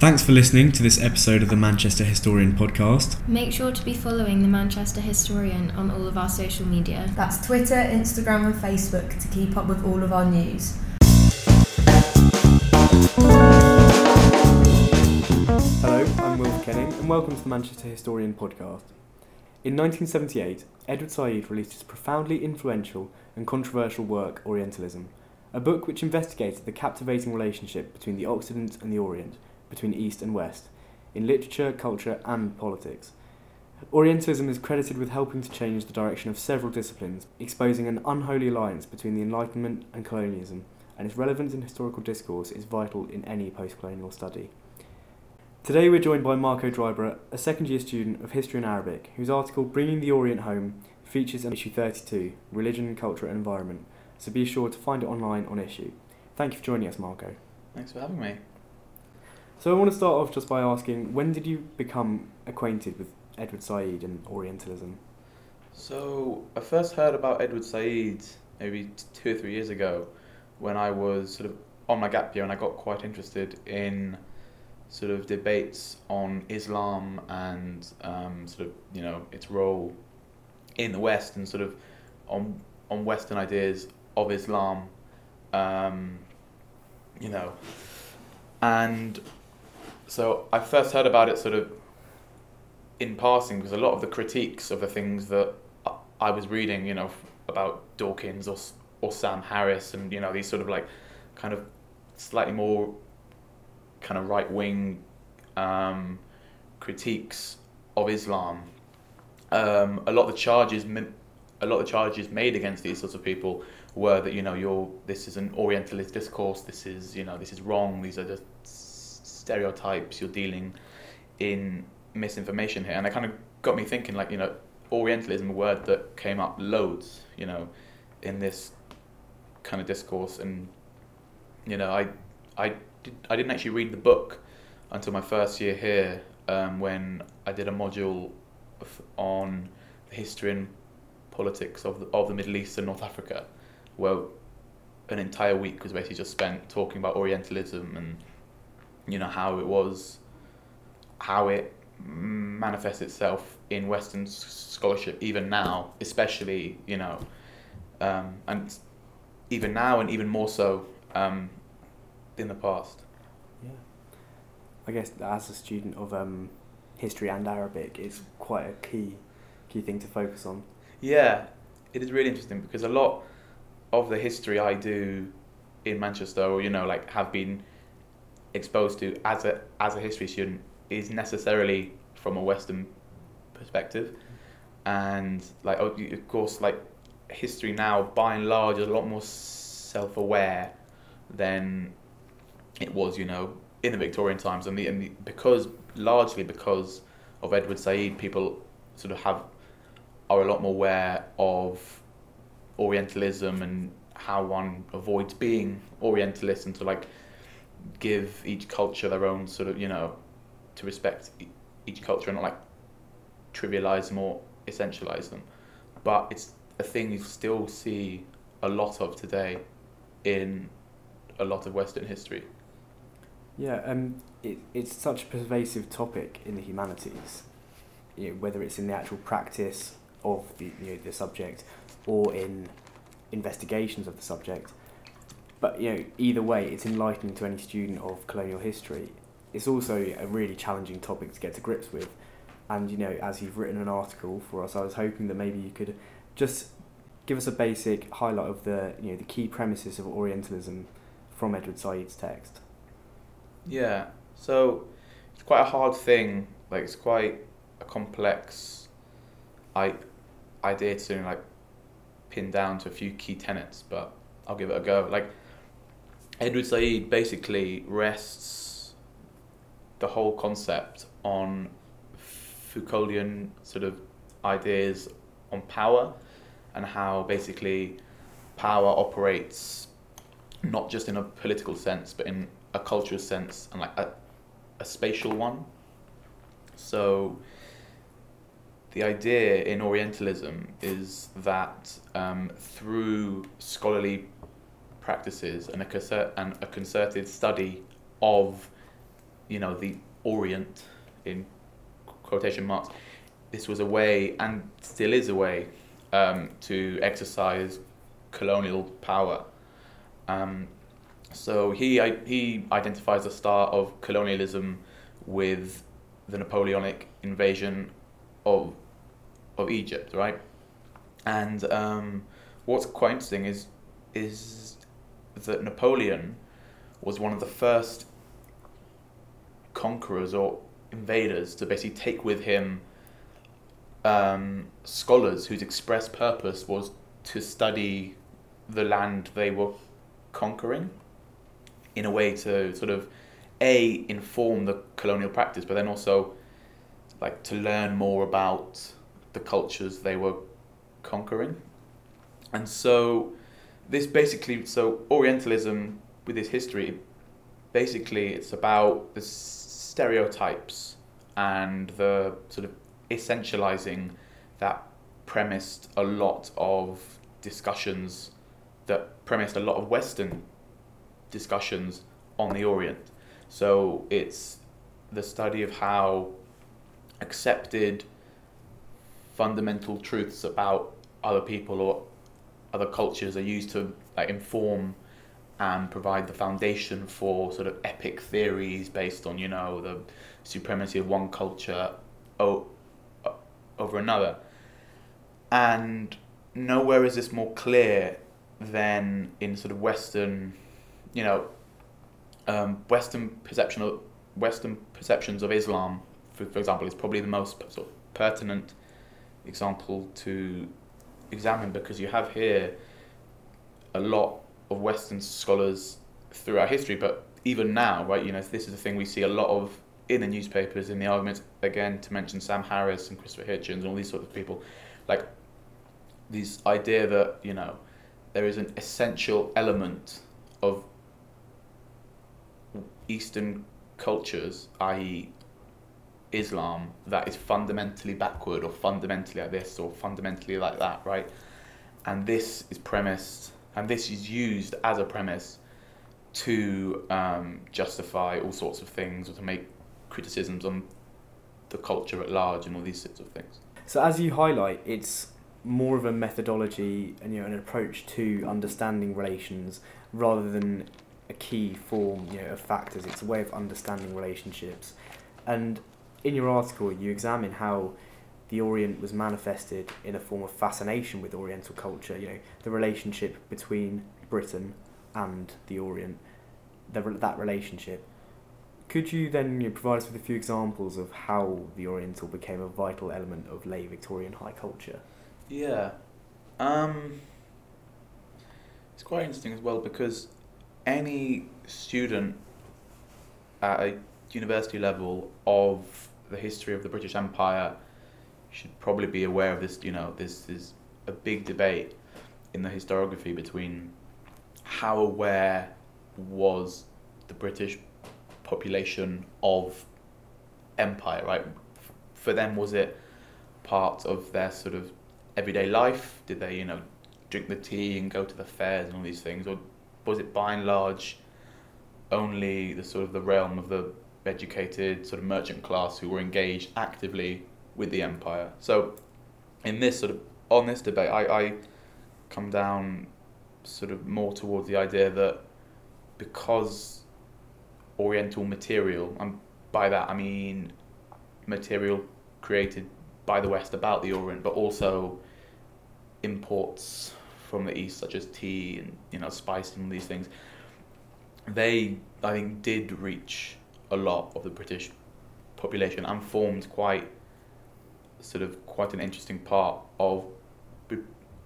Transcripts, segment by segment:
Thanks for listening to this episode of the Manchester Historian podcast. Make sure to be following the Manchester Historian on all of our social media. That's Twitter, Instagram, and Facebook to keep up with all of our news. Hello, I'm Wilf Kenning, and welcome to the Manchester Historian podcast. In 1978, Edward Said released his profoundly influential and controversial work, Orientalism, a book which investigated the captivating relationship between the Occident and the Orient, between East and West, in literature, culture, and politics. Orientalism is credited with helping to change the direction of several disciplines, exposing an unholy alliance between the Enlightenment and colonialism, and its relevance in historical discourse is vital in any post colonial study. Today we're joined by Marco Dryburgh, a second year student of History and Arabic, whose article Bringing the Orient Home features in issue 32, Religion, Culture and Environment, so be sure to find it online on Issuu. Thank you for joining us, Marco. Thanks for having me. So I want to start off just by asking, when did you become acquainted with Edward Said and Orientalism? So I first heard about Edward Said maybe two or three years ago when I was sort of on my gap year and I got quite interested in sort of debates on Islam and um, sort of you know its role in the West and sort of on on Western ideas of Islam, um, you know, and so I first heard about it sort of in passing because a lot of the critiques of the things that I- was reading, you know, about Dawkins or or Sam Harris and you know these sort of like kind of slightly more kind of right wing um, critiques of Islam. Um, a lot of the charges, a lot of the charges made against these sorts of people were that you know you're this is an Orientalist discourse. This is you know this is wrong. These are just stereotypes. You're dealing in misinformation here, and it kind of got me thinking. Like you know, Orientalism, a word that came up loads. You know, in this kind of discourse, and you know, I I did, I didn't actually read the book until my first year here um, when I did a module on the history and politics of the, of the Middle East and North Africa, where an entire week was basically just spent talking about Orientalism and you know how it was, how it manifests itself in Western scholarship even now, especially you know, um, and even now and even more so um, in the past. Yeah. I guess as a student of um, history and Arabic, it's quite a key key thing to focus on. Yeah, it is really interesting because a lot of the history I do in Manchester, or you know, like have been exposed to as a as a history student, is necessarily from a Western perspective, and like oh, of course, like history now, by and large, is a lot more self-aware than it was, you know, in the Victorian times, and the, and the because largely because of Edward Said, people sort of have are a lot more aware of Orientalism and how one avoids being Orientalist and to like give each culture their own sort of you know to respect each culture and not like trivialize them or essentialize them. But it's a thing you still see a lot of today in a lot of Western history. Yeah, um, it, it's such a pervasive topic in the humanities, you know, whether it's in the actual practice of the, you know, the subject or in investigations of the subject. But you know, either way, it's enlightening to any student of colonial history. It's also a really challenging topic to get to grips with. And you know, as you've written an article for us, I was hoping that maybe you could just give us a basic highlight of the you know the key premises of Orientalism from Edward Said's text. Yeah. So it's quite a hard thing. Like it's quite a complex I idea to like pin down to a few key tenets, but I'll give it a go. Like Edward Said basically rests the whole concept on Foucauldian sort of ideas on power and how basically power operates not just in a political sense but in a cultural sense and like a, a spatial one. So the idea in Orientalism is that um, through scholarly practices and a, concert, and a concerted study of you know, the Orient in quotation marks, this was a way, and still is a way, um, to exercise colonial power. Um, so he he identifies the start of colonialism with the Napoleonic invasion of of Egypt, right? And um, what's quite interesting is is that Napoleon was one of the first conquerors or invaders to basically take with him um, scholars whose express purpose was to study the land they were conquering in a way to sort of a inform the colonial practice but then also like to learn more about the cultures they were conquering. And so this basically so orientalism with its history basically it's about the stereotypes and the sort of essentializing that premised a lot of discussions that premised a lot of western discussions on the orient. So it's the study of how accepted fundamental truths about other people or other cultures are used to like inform and provide the foundation for sort of epic theories based on you know the supremacy of one culture o- over another. And nowhere is this more clear than in sort of western you know um, western perception of western perceptions of islam. For, for example is probably the most sort of pertinent example to examine because you have here a lot of Western scholars throughout history, but even now, right, you know, this is the thing we see a lot of in the newspapers, in the arguments, again, to mention Sam Harris and Christopher Hitchens and all these sort of people, like this idea that, you know, there is an essential element of Eastern cultures, i.e., Islam, that is fundamentally backward or fundamentally like this or fundamentally like that, right? And this is premised and this is used as a premise to um, justify all sorts of things or to make criticisms on the culture at large and all these sorts of things. So as you highlight, it's more of a methodology and you know an approach to understanding relations rather than a key form you know of factors. It's a way of understanding relationships, and in your article you examine how the Orient was manifested in a form of fascination with Oriental culture. You know, the relationship between Britain and the Orient, the, that relationship. Could you then you know, provide us with a few examples of how the Oriental became a vital element of late Victorian high culture? Yeah, um, it's quite interesting as well because any student at a university level of the history of the British Empire should probably be aware of this. You know, this is a big debate in the historiography between how aware was the British population of empire, right? For them, was it part of their sort of everyday life? Did they, you know, drink the tea and go to the fairs and all these things, or was it by and large only the sort of the realm of the educated sort of merchant class who were engaged actively with the empire. So, in this sort of on this debate, I, I come down sort of more towards the idea that because Oriental material, and by that I mean material created by the West about the Orient, but also imports from the East, such as tea and you know spice and these things. They, I think, did reach a lot of the British population and formed quite sort of quite an interesting part of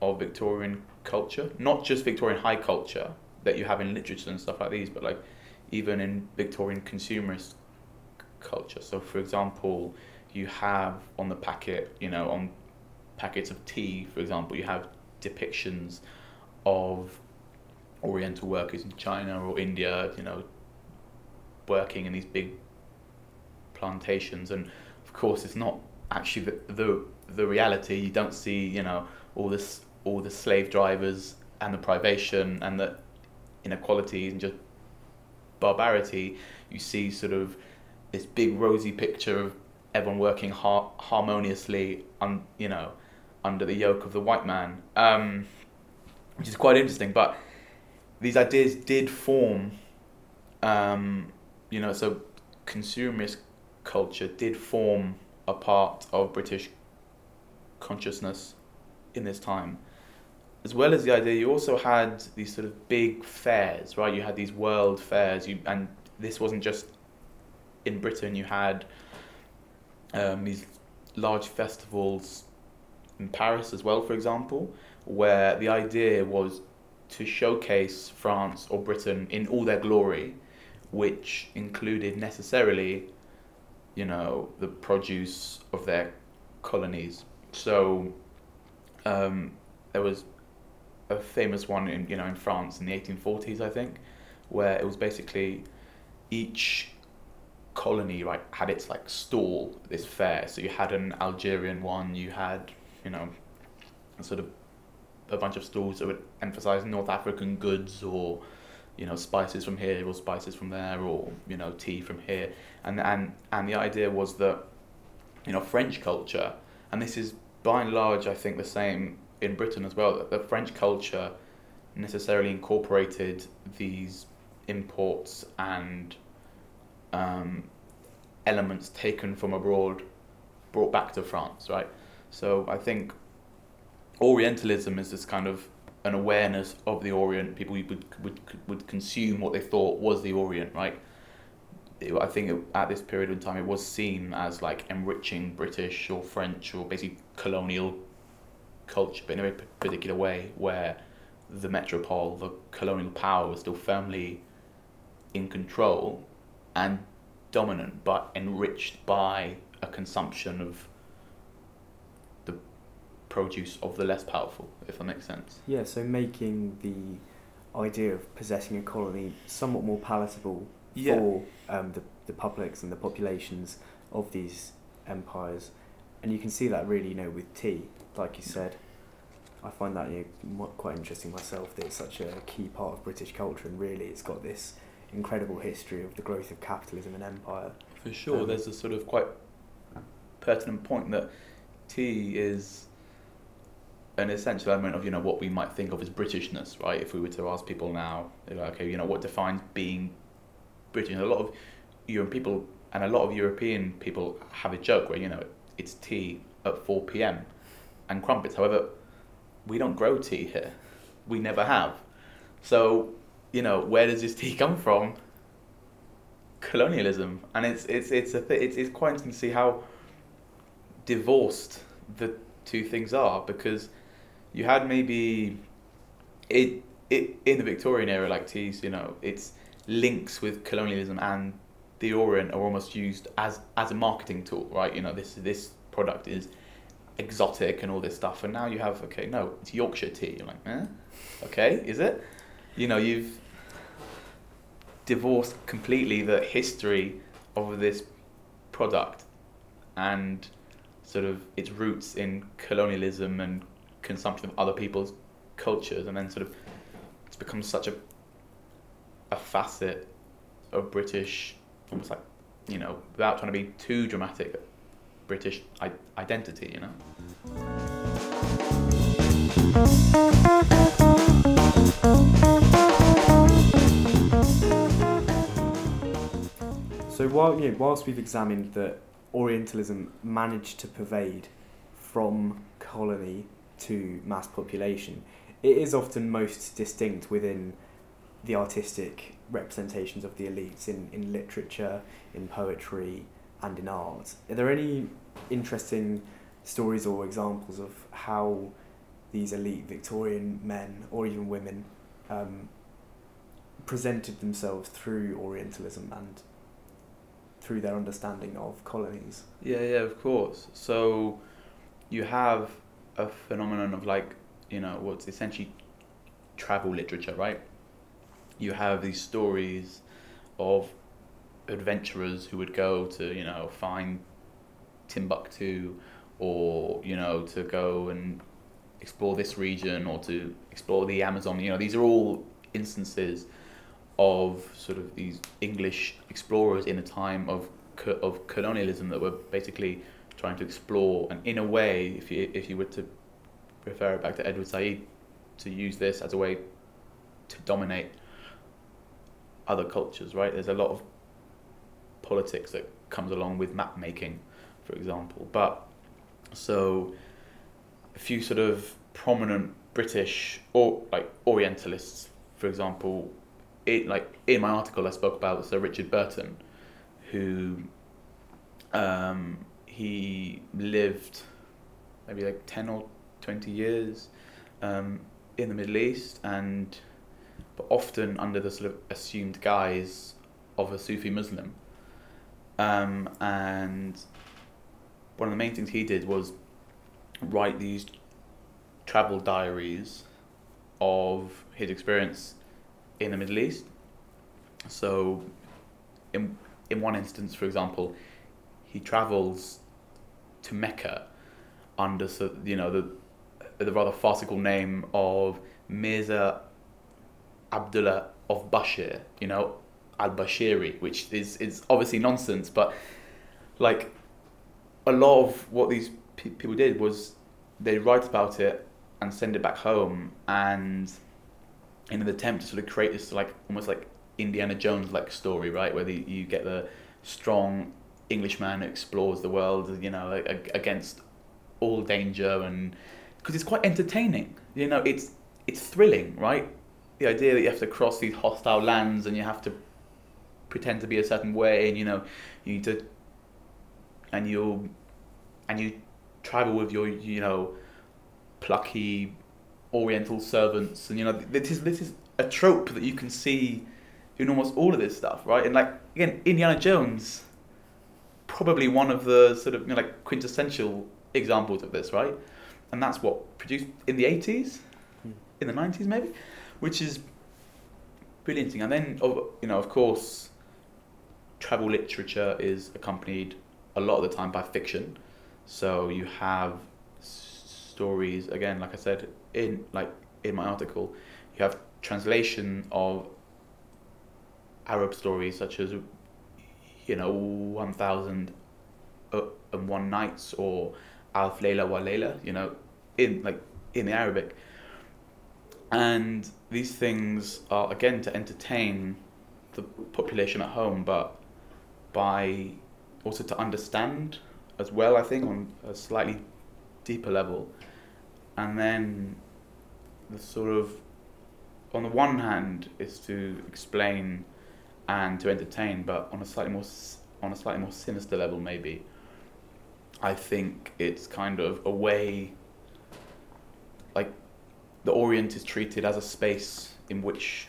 of Victorian culture, not just Victorian high culture that you have in literature and stuff like these, but like even in Victorian consumerist culture. So, for example, you have on the packet, you know, on packets of tea, for example, you have depictions of Oriental workers in China or India, you know, working in these big plantations, and of course, it's not actually the, the the reality. You don't see you know all this all the slave drivers and the privation and the inequalities and just barbarity. You see sort of this big rosy picture of everyone working har- harmoniously, un- you know, under the yoke of the white man, um, which is quite interesting. But these ideas did form, um, you know, so consumerist culture did form a part of British consciousness in this time. As well as the idea, you also had these sort of big fairs, right? You had these world fairs, you and this wasn't just in Britain. You had um, these large festivals in Paris as well, for example, where the idea was to showcase France or Britain in all their glory, which included necessarily, you know, the produce of their colonies. So um, there was a famous one in you know in France in the 1840s, I think, where it was basically each colony right had its like stall this fair. So you had an Algerian one, you had you know sort of a bunch of stalls that would emphasize North African goods or you know spices from here or spices from there or you know tea from here. And and and the idea was that you know French culture and this is by and large I think the same in Britain as well that the French culture necessarily incorporated these imports and um, elements taken from abroad brought back to France right? So I think Orientalism is this kind of an awareness of the Orient. People would would would consume what they thought was the Orient, right? I think it, at this period in time, it was seen as like enriching British or French or basically colonial culture, but in a particular way, where the metropole, the colonial power, was still firmly in control and dominant, but enriched by a consumption of produce of the less powerful, if that makes sense. Yeah, so making the idea of possessing a colony somewhat more palatable Yeah. for um, the, the publics and the populations of these empires. And you can see that really, you know, with tea, like you said. I find that you know, quite interesting myself that it's such a key part of British culture, and really it's got this incredible history of the growth of capitalism and empire. For sure, Um, there's a sort of quite pertinent point that tea is an essential element of you know what we might think of as Britishness, right? If we were to ask people now, like, okay, you know, what defines being British? A lot of European people and a lot of European people have a joke where you know it's tea at four p.m. and crumpets. However, we don't grow tea here. We never have. So, you know, where does this tea come from? Colonialism, and it's it's it's a th- it's it's quite interesting to see how divorced the two things are because you had maybe it it in the Victorian era like teas, you know, its links with colonialism and the Orient are almost used as as a marketing tool, right? You know, this this product is exotic and all this stuff, and now you have okay, no, it's Yorkshire tea. You're like, eh, okay, is it? You know, you've divorced completely the history of this product and sort of its roots in colonialism and consumption of other people's cultures, and then sort of it's become such a a facet of British, almost like you know, without trying to be too dramatic, British I- identity. You know. So while whilst we've examined that Orientalism managed to pervade from colony to mass population, it is often most distinct within the artistic representations of the elites in, in literature, in poetry, and in art. Are there any interesting stories or examples of how these elite Victorian men or even women um, presented themselves through Orientalism and through their understanding of colonies. Yeah, yeah, of course. So you have a phenomenon of like, you know, what's essentially travel literature, right? You have these stories of adventurers who would go to, you know, find Timbuktu or, you know, to go and explore this region or to explore the Amazon. You know, these are all instances of sort of these English explorers in a time of of colonialism that were basically trying to explore, and in a way, if you if you were to refer it back to Edward Said, to use this as a way to dominate other cultures, right? There's a lot of politics that comes along with map making, for example. But so a few sort of prominent British or like Orientalists, for example, it like in my article I spoke about Sir Richard Burton, who um, he lived maybe like ten or twenty years um, in the Middle East and but often under the sort of assumed guise of a Sufi Muslim. Um, and one of the main things he did was write these travel diaries of his experience in the Middle East. So, in in one instance, for example, he travels to Mecca under you know the the rather farcical name of Mirza Abdullah of Bashir, you know, al Bashiri, which is, is obviously nonsense, but like a lot of what these pe- people did was they write about it and send it back home, and in an attempt to sort of create this like almost like Indiana Jones like story, right, where the, you get the strong Englishman who explores the world, you know, against all danger, and because it's quite entertaining, you know, it's it's thrilling, right? the idea that you have to cross these hostile lands and you have to pretend to be a certain way and you know you need to and you and you travel with your you know plucky oriental servants and you know this is this is a trope that you can see in almost all of this stuff right and like again indiana jones probably one of the sort of you know, like quintessential examples of this right and that's what produced in the 80s Hmm. in the 90s maybe which is brilliant. And then, you know, of course, travel literature is accompanied a lot of the time by fiction. So you have stories again, like I said in like in my article, you have translation of Arab stories such as you know One Thousand uh, and One Nights or Alf Layla wa Layla, you know, in like in the Arabic. And these things are again to entertain the population at home but by also to understand as well i think on a slightly deeper level. And then the sort of on the one hand is to explain and to entertain but on a slightly more on a slightly more sinister level maybe i think it's kind of a way like the Orient is treated as a space in which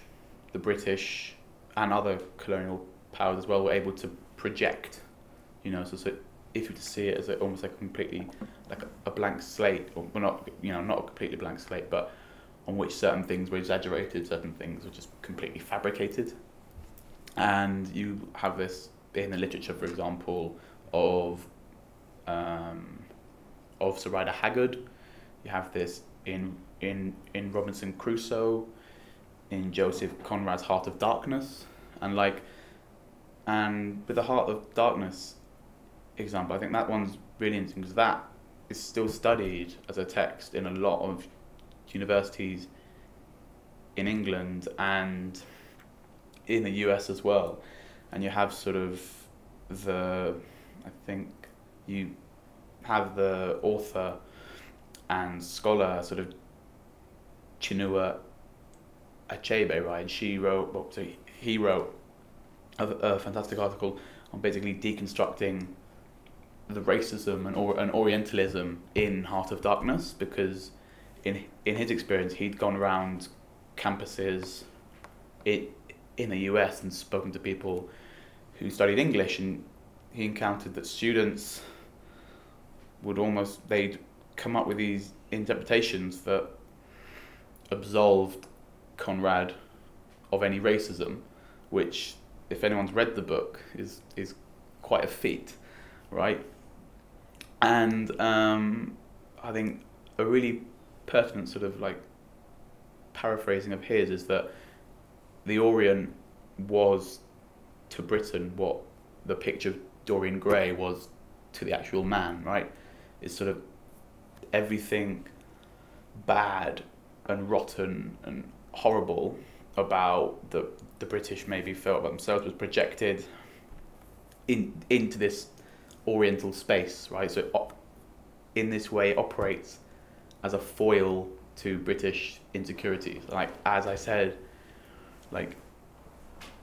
the British and other colonial powers as well were able to project. You know, so, so if you to see it as a, almost like a completely like a, a blank slate, or well, not you know not a completely blank slate, but on which certain things were exaggerated, certain things were just completely fabricated. And you have this in the literature, for example, of um, of Sir Rider Haggard. You have this in in in Robinson Crusoe, in Joseph Conrad's Heart of Darkness, and like, and with the Heart of Darkness example, I think that one's really interesting because that is still studied as a text in a lot of universities in England and in the US as well, and you have sort of the, I think you have the author and scholar sort of Chinua Achebe, right? She wrote, well, so he wrote a, a fantastic article on basically deconstructing the racism and, or, and Orientalism in Heart of Darkness because in in his experience he'd gone around campuses in, in the US and spoken to people who studied English and he encountered that students would almost they'd come up with these interpretations that absolved Conrad of any racism, which, if anyone's read the book, is is quite a feat, right? And um, I think a really pertinent sort of like paraphrasing of his is that the Orient was to Britain what the picture of Dorian Gray was to the actual man, right? It's sort of everything bad and rotten and horrible about the the British maybe felt about themselves was projected in into this Oriental space, right? So op- in this way operates as a foil to British insecurities. Like as I said, like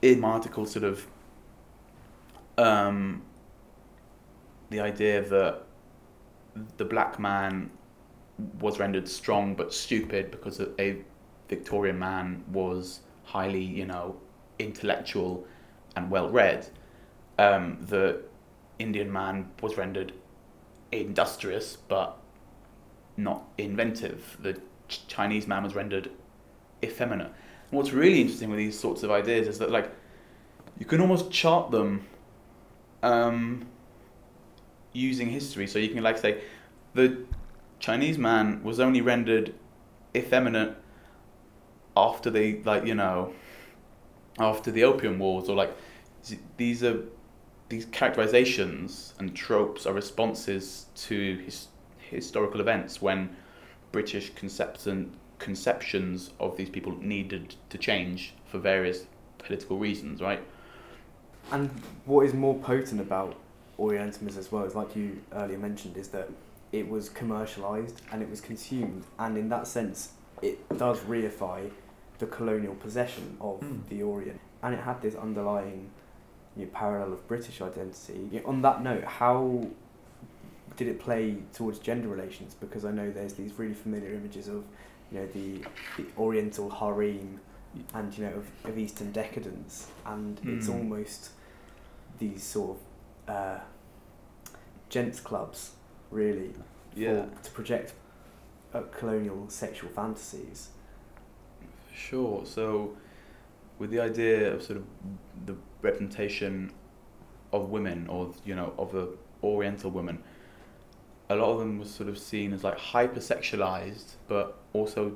in my article, sort of um, the idea that the black man was rendered strong but stupid because a Victorian man was highly, you know, intellectual and well read. Um, the Indian man was rendered industrious but not inventive. The Chinese man was rendered effeminate. And what's really interesting with these sorts of ideas is that, like, you can almost chart them um, using history. So you can, like, say, the Chinese man was only rendered effeminate after they, like, you know, after the Opium Wars, or like, these are these characterizations and tropes are responses to his, historical events when British conception, conceptions of these people needed to change for various political reasons, right? And what is more potent about Orientalism as well, is like you earlier mentioned, is that it was commercialized and it was consumed, and in that sense, it does reify the colonial possession of Mm. the Orient, and it had this underlying you know, parallel of British identity. You know, on that note, how did it play towards gender relations? Because I know there's these really familiar images of you know the, the Oriental harem and you know of, of Eastern decadence, and it's Mm. almost these sort of uh, gents clubs, really, Yeah. for, to project uh, colonial sexual fantasies. Sure. So, with the idea of sort of the representation of women, or you know, of the Oriental women, a lot of them was sort of seen as like hypersexualized, but also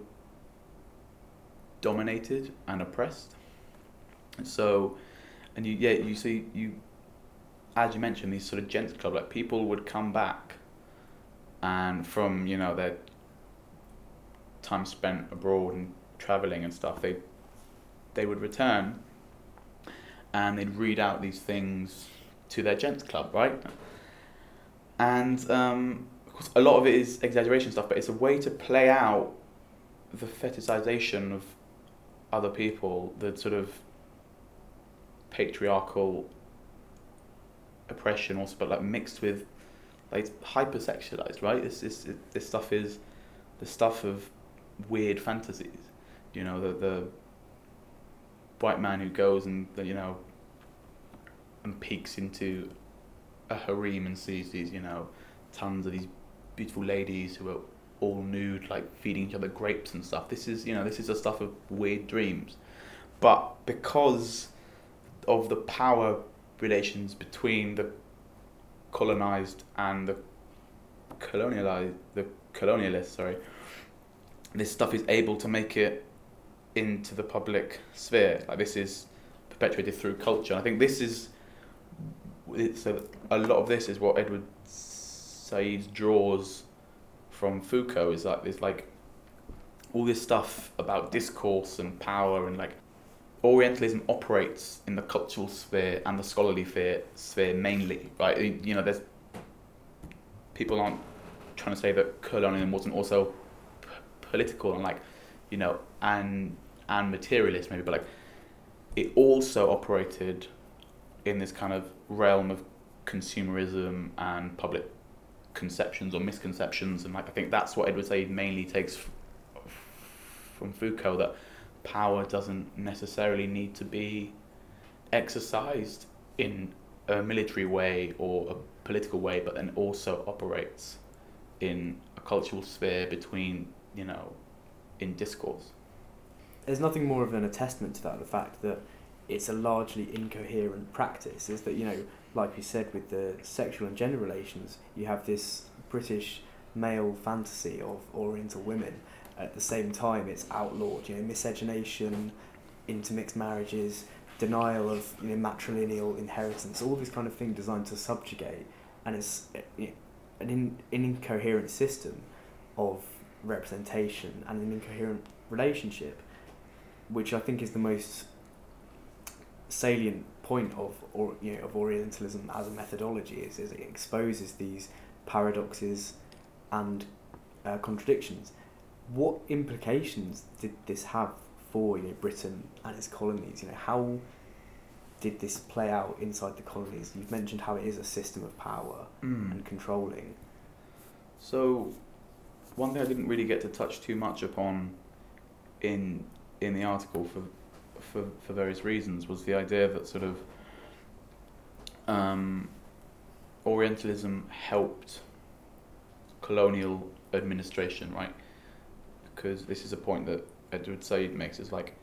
dominated and oppressed. So, and you yeah you see you, as you mentioned, these sort of gents club like people would come back, and from you know their time spent abroad and traveling and stuff, they they would return and they'd read out these things to their gents club, right? And um, of course, a lot of it is exaggeration stuff, but it's a way to play out the fetishization of other people, the sort of patriarchal oppression, also, but like mixed with like hypersexualized, right? This this this stuff is the stuff of weird fantasies. You know, the the white man who goes and you know and peeks into a harem and sees these you know tons of these beautiful ladies who are all nude, like feeding each other grapes and stuff. This is you know this is the stuff of weird dreams, but because of the power relations between the colonized and the colonialized the colonialists sorry this stuff is able to make it into the public sphere. Like this is perpetuated through culture. I think this is so a lot of this is what Edward Said draws from Foucault is like this like all this stuff about discourse and power and like Orientalism operates in the cultural sphere and the scholarly sphere, sphere mainly, right? You know, there's people aren't trying to say that colonialism wasn't also p- political and like, you know, and and materialist maybe, but like it also operated in this kind of realm of consumerism and public conceptions or misconceptions, and like I think that's what Edward Said mainly takes f- from Foucault that power doesn't necessarily need to be exercised in a military way or a political way, but then also operates in a cultural sphere between you know in discourse. There's nothing more of an attestament to that. The fact that it's a largely incoherent practice is that you know, like you said, with the sexual and gender relations, you have this British male fantasy of Oriental women. At the same time, it's outlawed. You know, miscegenation, intermixed marriages, denial of you know matrilineal inheritance, all this kind of thing designed to subjugate, and it's eh, know, an, in, an incoherent system of representation and an incoherent relationship, which I think is the most salient point of or you know of Orientalism as a methodology is, is it exposes these paradoxes and uh, contradictions. What implications did this have for you know Britain and its colonies? You know how did this play out inside the colonies? You've mentioned how it is a system of power Mm. and controlling. So, one thing I didn't really get to touch too much upon in in the article for for for various reasons was the idea that sort of um, Orientalism helped colonial administration, right? Because this is a point that Edward Said makes. Is like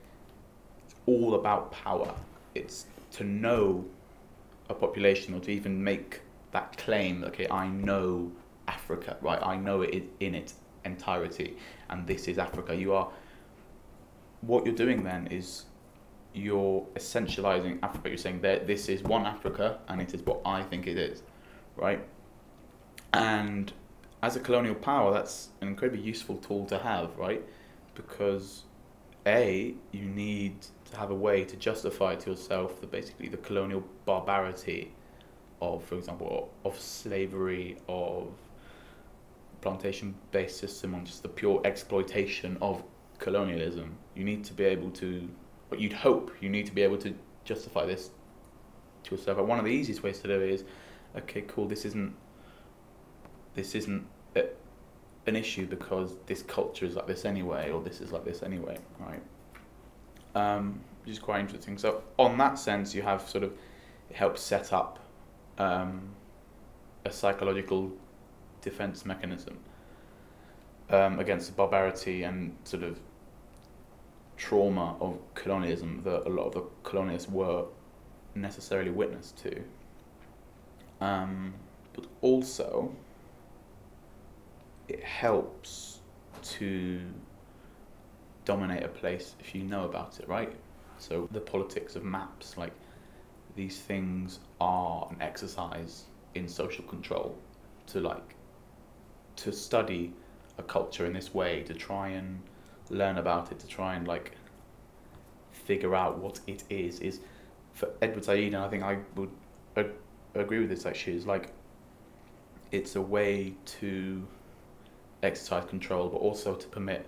it's all about power. It's to know a population or to even make that claim. Okay, I know Africa, right? I know it in- in its entirety, and this is Africa. You are. What you're doing then is you're essentializing Africa. You're saying that this is one Africa, and it is what I think it is, right? And as a colonial power, that's an incredibly useful tool to have, right? Because a you need to have a way to justify to yourself the basically the colonial barbarity of, for example, of slavery, of plantation-based system, on just the pure exploitation of colonialism. You need to be able to, what you'd hope, you need to be able to justify this to yourself. And one of the easiest ways to do it is, okay, cool, this isn't, this isn't a, an issue because this culture is like this anyway, or this is like this anyway, right? Um, which is quite interesting. So, on that sense, you have sort of, it helps set up um, a psychological defense mechanism um, against the barbarity and sort of trauma of colonialism that a lot of the colonists were necessarily witness to. Um, but also, it helps to dominate a place if you know about it, right? So the politics of maps, like these things are an exercise in social control to like to study a culture in this way to try and learn about it to try and like figure out what it is is for Edward Said and I think I would ag- agree with this actually is like it's a way to exercise control but also to permit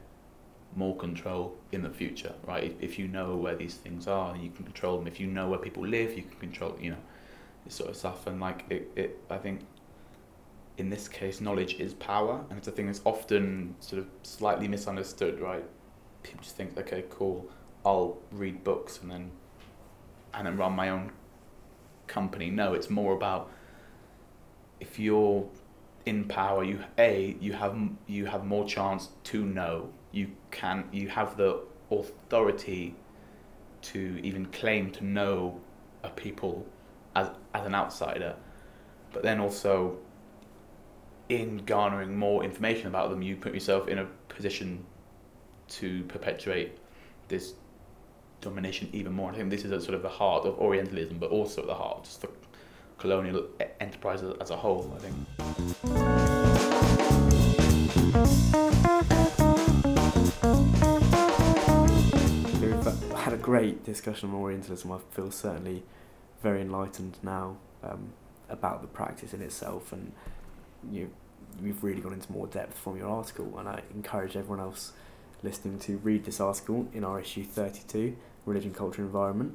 more control in the future right? If, you know where these things are you can control them. If you know where people live you can control you know this sort of stuff. And like it, it I think in this case knowledge is power and it's a thing that's often sort of slightly misunderstood right? People just think okay cool I'll read books and then and then run my own company. No it's more about if you're in power you a you have you have more chance to know. You can you have the authority to even claim to know a people as as an outsider. But then also in garnering more information about them you put yourself in a position to perpetuate this domination even more. I think this is at sort of the heart of Orientalism, but also the heart of just the colonial enterprise as- a whole. I think. We've had a great discussion on Orientalism. I feel certainly very enlightened now um, about the practice in itself, and you you've really gone into more depth from your article, and I encourage everyone else listening to read this article in our issue 32, Religion, Culture, Environment.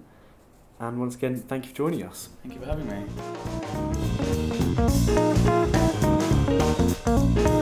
And once again, thank you for joining us. Thank you for having me.